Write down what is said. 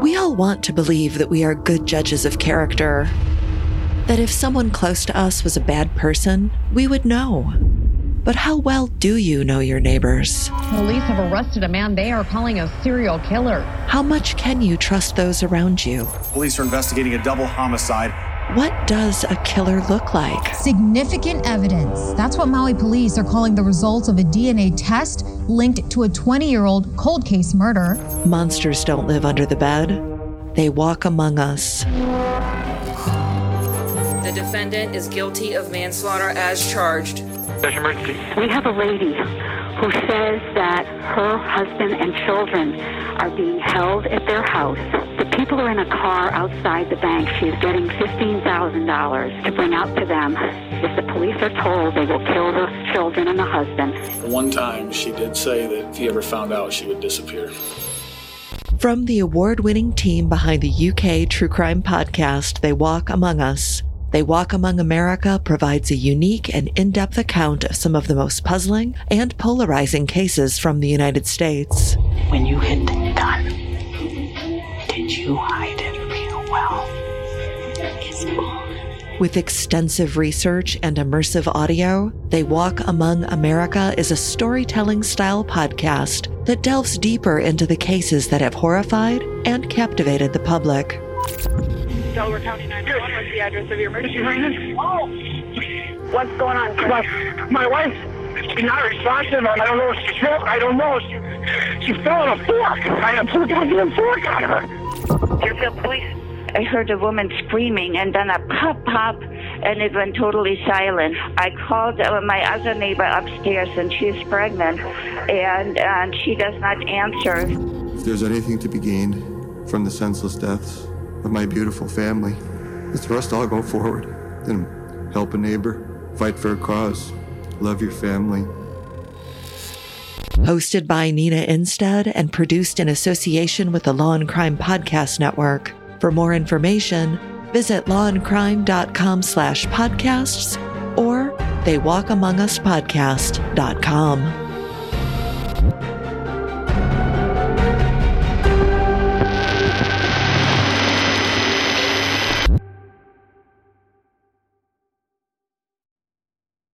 We all want to believe that we are good judges of character. That if someone close to us was a bad person, we would know. But how well do you know your neighbors? Police have arrested a man they are calling a serial killer. How much can you trust those around you? Police are investigating a double homicide. What does a killer look like? Significant evidence. That's what Maui police are calling the results of a DNA test linked to a 20 year old cold case murder. Monsters don't live under the bed, they walk among us. The defendant is guilty of manslaughter as charged. Special emergency. We have a lady who says that her husband and children are being held at their house. The people are in a car outside the bank. She is getting $15,000 to bring out to them. If the police are told, they will kill the children and the husband. One time she did say that if he ever found out, she would disappear. From the award winning team behind the UK true crime podcast, They Walk Among Us, They Walk Among America provides a unique and in depth account of some of the most puzzling and polarizing cases from the United States. When you hid the gun, did you hide it real well? It's on. With extensive research and immersive audio, They Walk Among America is a storytelling style podcast that delves deeper into the cases that have horrified and captivated the public. Delaware County 911, what's the address of your emergency room? What's going on, sir? My, my wife, she's not responsive. I don't know if she's sick. I don't know. She, she fell on a fork. I had to goddamn fork out of her. Deerfield Police. I heard a woman screaming and then a pop pop and it went totally silent. I called uh, my other neighbor upstairs and she's pregnant and, and she does not answer. If there's anything to be gained from the senseless deaths of my beautiful family, it's for us to all go forward and help a neighbor, fight for a cause, love your family. Hosted by Nina Innsted and produced in association with the Law and Crime Podcast Network. For more information, visit lawandcrime.com slash podcasts or theywalkamonguspodcast.com.